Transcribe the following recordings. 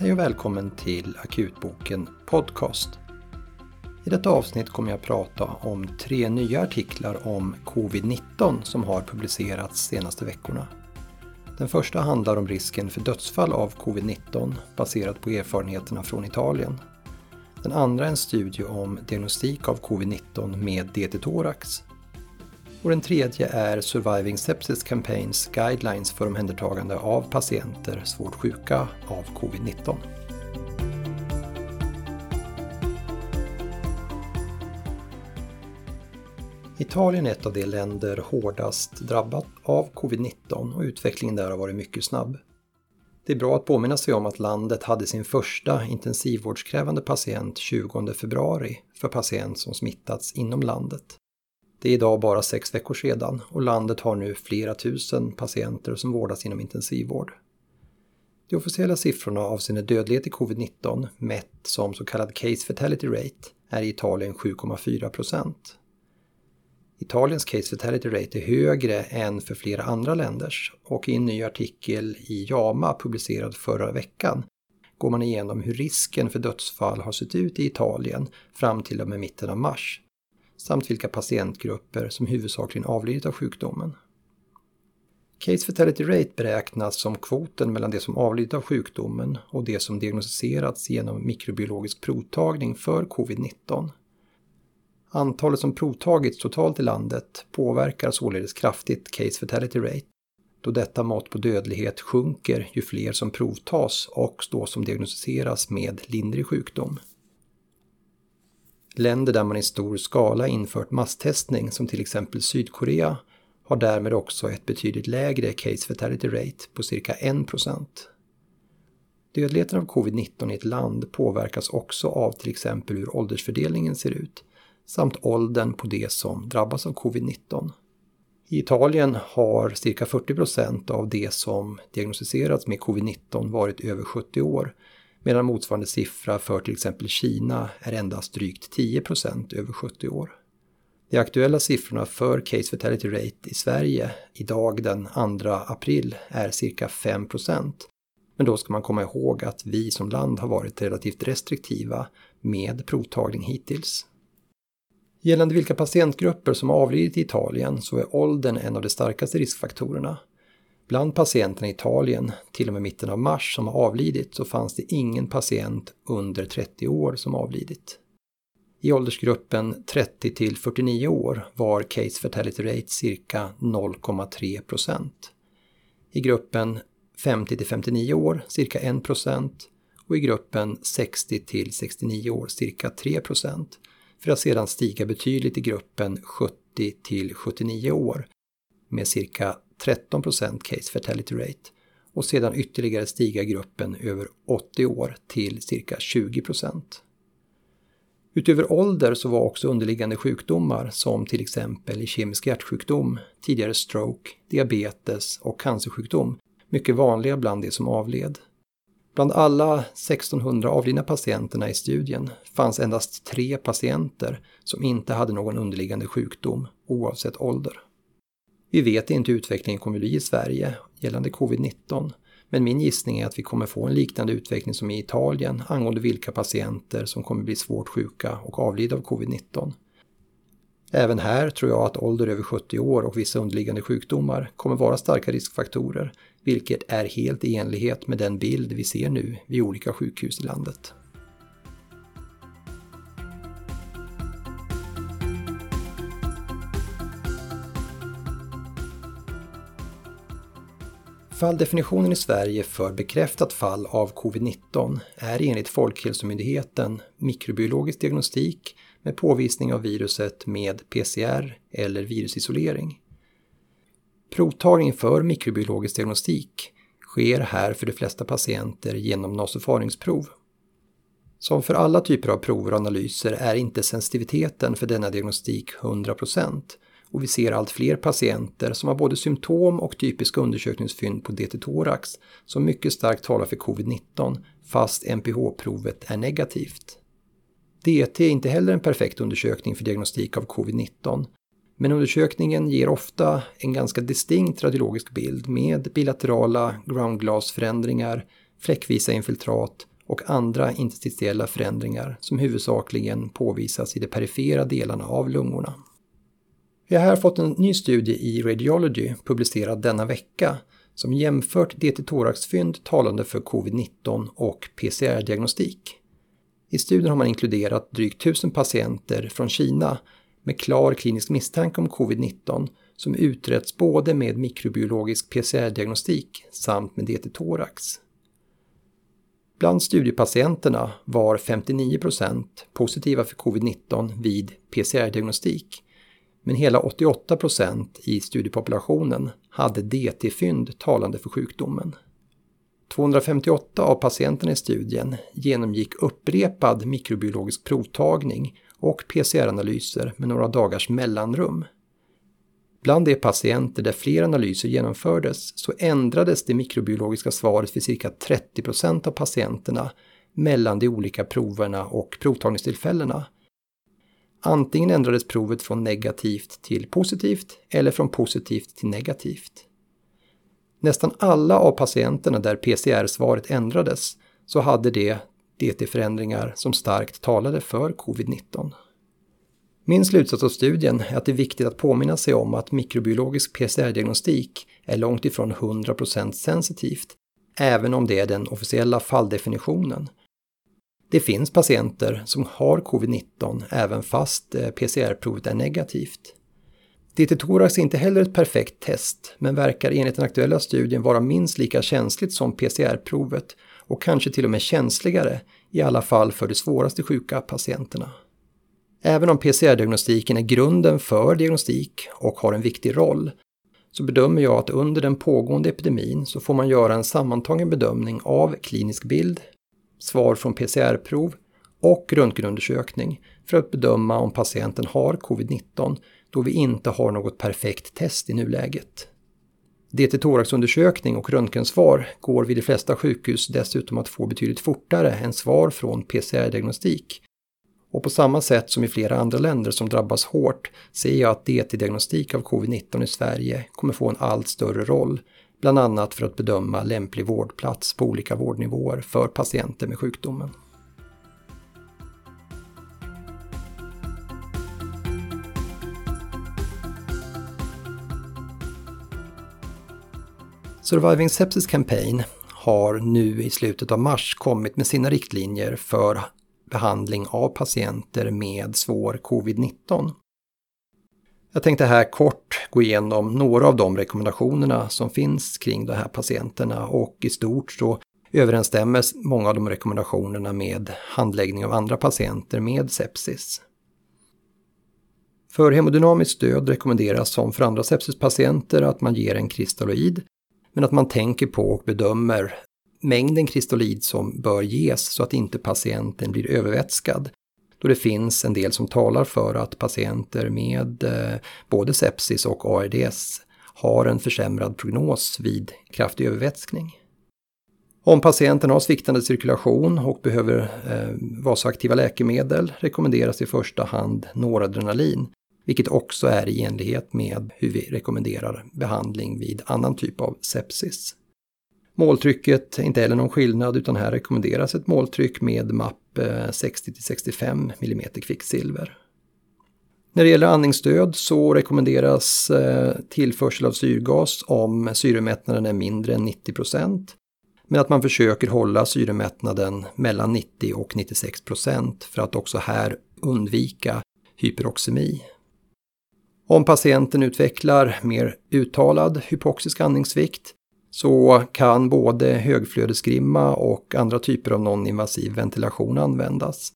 Hej och välkommen till Akutboken Podcast. I detta avsnitt kommer jag att prata om tre nya artiklar om covid-19 som har publicerats senaste veckorna. Den första handlar om risken för dödsfall av covid-19 baserat på erfarenheterna från Italien. Den andra är en studie om diagnostik av covid-19 med DT-thorax. Och den tredje är Surviving Sepsis Campaigns Guidelines för omhändertagande av patienter svårt sjuka av covid-19. Italien är ett av de länder hårdast drabbat av covid-19 och utvecklingen där har varit mycket snabb. Det är bra att påminna sig om att landet hade sin första intensivvårdskrävande patient 20 februari för patient som smittats inom landet. Det är idag bara sex veckor sedan och landet har nu flera tusen patienter som vårdas inom intensivvård. De officiella siffrorna avseende dödlighet i covid-19 mätt som så kallad case fatality rate är i Italien 7,4 procent. Italiens case fatality rate är högre än för flera andra länders och i en ny artikel i JAMA publicerad förra veckan går man igenom hur risken för dödsfall har sett ut i Italien fram till och med mitten av mars samt vilka patientgrupper som huvudsakligen avlidit av sjukdomen. Case fatality rate beräknas som kvoten mellan det som avlidit av sjukdomen och det som diagnostiserats genom mikrobiologisk provtagning för covid-19. Antalet som provtagits totalt i landet påverkar således kraftigt case fatality rate då detta mått på dödlighet sjunker ju fler som provtas och då som diagnostiseras med lindrig sjukdom. Länder där man i stor skala infört masstestning som till exempel Sydkorea har därmed också ett betydligt lägre case fatality rate på cirka 1%. Dödligheten av covid-19 i ett land påverkas också av till exempel hur åldersfördelningen ser ut samt åldern på de som drabbas av covid-19. I Italien har cirka 40% av de som diagnostiserats med covid-19 varit över 70 år medan motsvarande siffra för till exempel Kina är endast drygt 10% över 70 år. De aktuella siffrorna för case fatality rate i Sverige idag den 2 april är cirka 5% men då ska man komma ihåg att vi som land har varit relativt restriktiva med provtagning hittills. Gällande vilka patientgrupper som avlidit i Italien så är åldern en av de starkaste riskfaktorerna. Bland patienterna i Italien, till och med mitten av mars, som har avlidit så fanns det ingen patient under 30 år som avlidit. I åldersgruppen 30 till 49 år var case fatality rate cirka 0,3 procent. I gruppen 50 till 59 år cirka 1 procent och i gruppen 60 till 69 år cirka 3 procent för att sedan stiga betydligt i gruppen 70 till 79 år med cirka 13% case fatality rate och sedan ytterligare stiga gruppen över 80 år till cirka 20% Utöver ålder så var också underliggande sjukdomar som till exempel kemisk hjärtsjukdom, tidigare stroke, diabetes och cancersjukdom mycket vanliga bland de som avled. Bland alla 1600 avlidna patienterna i studien fanns endast tre patienter som inte hade någon underliggande sjukdom oavsett ålder. Vi vet inte hur utvecklingen kommer att bli i Sverige gällande covid-19 men min gissning är att vi kommer få en liknande utveckling som i Italien angående vilka patienter som kommer bli svårt sjuka och avlida av covid-19. Även här tror jag att ålder över 70 år och vissa underliggande sjukdomar kommer vara starka riskfaktorer, vilket är helt i enlighet med den bild vi ser nu vid olika sjukhus i landet. Falldefinitionen i Sverige för bekräftat fall av covid-19 är enligt Folkhälsomyndigheten mikrobiologisk diagnostik med påvisning av viruset med PCR eller virusisolering. Provtagning för mikrobiologisk diagnostik sker här för de flesta patienter genom nasofaringsprov. Som för alla typer av prover och analyser är inte sensitiviteten för denna diagnostik 100% och vi ser allt fler patienter som har både symptom och typiska undersökningsfynd på DT-thorax som mycket starkt talar för covid-19 fast NPH-provet är negativt. DT är inte heller en perfekt undersökning för diagnostik av covid-19 men undersökningen ger ofta en ganska distinkt radiologisk bild med bilaterala ground glass-förändringar, fläckvisa infiltrat och andra interstitiella förändringar som huvudsakligen påvisas i de perifera delarna av lungorna. Vi har här fått en ny studie i Radiology publicerad denna vecka som jämfört DT-thoraxfynd talande för covid-19 och PCR-diagnostik. I studien har man inkluderat drygt 1000 patienter från Kina med klar klinisk misstanke om covid-19 som utretts både med mikrobiologisk PCR-diagnostik samt med DT-thorax. Bland studiepatienterna var 59% positiva för covid-19 vid PCR-diagnostik men hela 88% i studiepopulationen hade DT-fynd talande för sjukdomen. 258 av patienterna i studien genomgick upprepad mikrobiologisk provtagning och PCR-analyser med några dagars mellanrum. Bland de patienter där fler analyser genomfördes så ändrades det mikrobiologiska svaret för cirka 30% av patienterna mellan de olika proverna och provtagningstillfällena. Antingen ändrades provet från negativt till positivt eller från positivt till negativt. Nästan alla av patienterna där PCR-svaret ändrades så hade det DT-förändringar som starkt talade för covid-19. Min slutsats av studien är att det är viktigt att påminna sig om att mikrobiologisk PCR-diagnostik är långt ifrån 100% sensitivt, även om det är den officiella falldefinitionen. Det finns patienter som har covid-19 även fast eh, PCR-provet är negativt. DT-thorax är inte heller ett perfekt test, men verkar enligt den aktuella studien vara minst lika känsligt som PCR-provet och kanske till och med känsligare, i alla fall för de svåraste sjuka patienterna. Även om PCR-diagnostiken är grunden för diagnostik och har en viktig roll, så bedömer jag att under den pågående epidemin så får man göra en sammantagen bedömning av klinisk bild, svar från PCR-prov och röntgenundersökning för att bedöma om patienten har covid-19 då vi inte har något perfekt test i nuläget. DT-thoraxundersökning och röntgensvar går vid de flesta sjukhus dessutom att få betydligt fortare än svar från PCR-diagnostik. Och på samma sätt som i flera andra länder som drabbas hårt ser jag att DT-diagnostik av covid-19 i Sverige kommer få en allt större roll, bland annat för att bedöma lämplig vårdplats på olika vårdnivåer för patienter med sjukdomen. Surviving Sepsis Campaign har nu i slutet av mars kommit med sina riktlinjer för behandling av patienter med svår covid-19. Jag tänkte här kort gå igenom några av de rekommendationerna som finns kring de här patienterna och i stort så överensstämmer många av de rekommendationerna med handläggning av andra patienter med sepsis. För hemodynamiskt stöd rekommenderas som för andra sepsispatienter att man ger en kristalloid men att man tänker på och bedömer mängden kristallid som bör ges så att inte patienten blir övervätskad. Då det finns en del som talar för att patienter med eh, både sepsis och ARDS har en försämrad prognos vid kraftig övervätskning. Om patienten har sviktande cirkulation och behöver eh, vasoaktiva läkemedel rekommenderas i första hand noradrenalin vilket också är i enlighet med hur vi rekommenderar behandling vid annan typ av sepsis. Måltrycket är inte heller någon skillnad utan här rekommenderas ett måltryck med mapp eh, 60-65 mm kvicksilver. När det gäller andningsstöd så rekommenderas eh, tillförsel av syrgas om syremättnaden är mindre än 90% men att man försöker hålla syremättnaden mellan 90 och 96% för att också här undvika hyperoxemi. Om patienten utvecklar mer uttalad hypoxisk andningssvikt så kan både högflödesgrimma och andra typer av non-invasiv ventilation användas.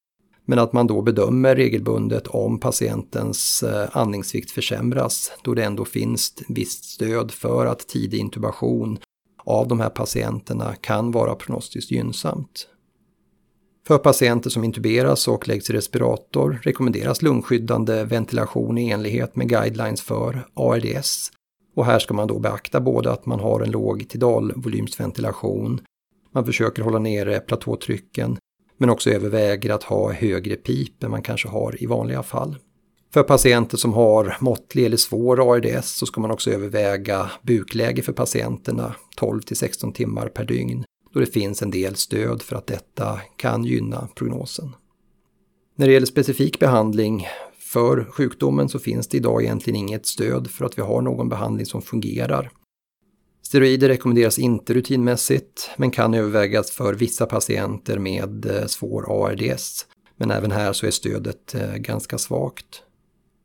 Men att man då bedömer regelbundet om patientens eh, andningsvikt försämras då det ändå finns visst stöd för att tidig intubation av de här patienterna kan vara prognostiskt gynnsamt. För patienter som intuberas och läggs i respirator rekommenderas lungskyddande ventilation i enlighet med guidelines för ARDS. Och här ska man då beakta både att man har en låg tidalvolymsventilation, man försöker hålla nere platåtrycken, men också överväger att ha högre pip än man kanske har i vanliga fall. För patienter som har måttlig eller svår ARDS så ska man också överväga bukläge för patienterna 12 16 timmar per dygn då det finns en del stöd för att detta kan gynna prognosen. När det gäller specifik behandling för sjukdomen så finns det idag egentligen inget stöd för att vi har någon behandling som fungerar. Steroider rekommenderas inte rutinmässigt men kan övervägas för vissa patienter med eh, svår ARDS. Men även här så är stödet eh, ganska svagt.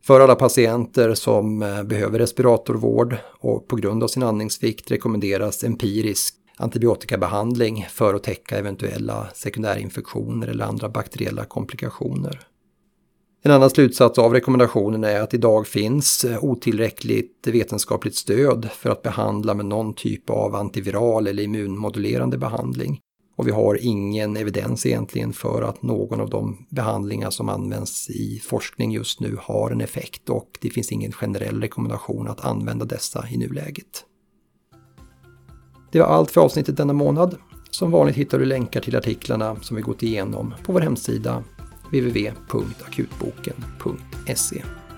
För alla patienter som eh, behöver respiratorvård och på grund av sin andningsvikt rekommenderas empirisk antibiotikabehandling för att täcka eventuella sekundärinfektioner eller andra bakteriella komplikationer. En annan slutsats av rekommendationen är att idag finns eh, otillräckligt vetenskapligt stöd för att behandla med någon typ av antiviral eller immunmodulerande behandling. Och vi har ingen evidens egentligen för att någon av de behandlingar som används i forskning just nu har en effekt och det finns ingen generell rekommendation att använda dessa i nuläget. Det var allt för avsnittet denna månad. Som vanligt hittar du länkar till artiklarna som vi gått igenom på vår hemsida www.akutboken.se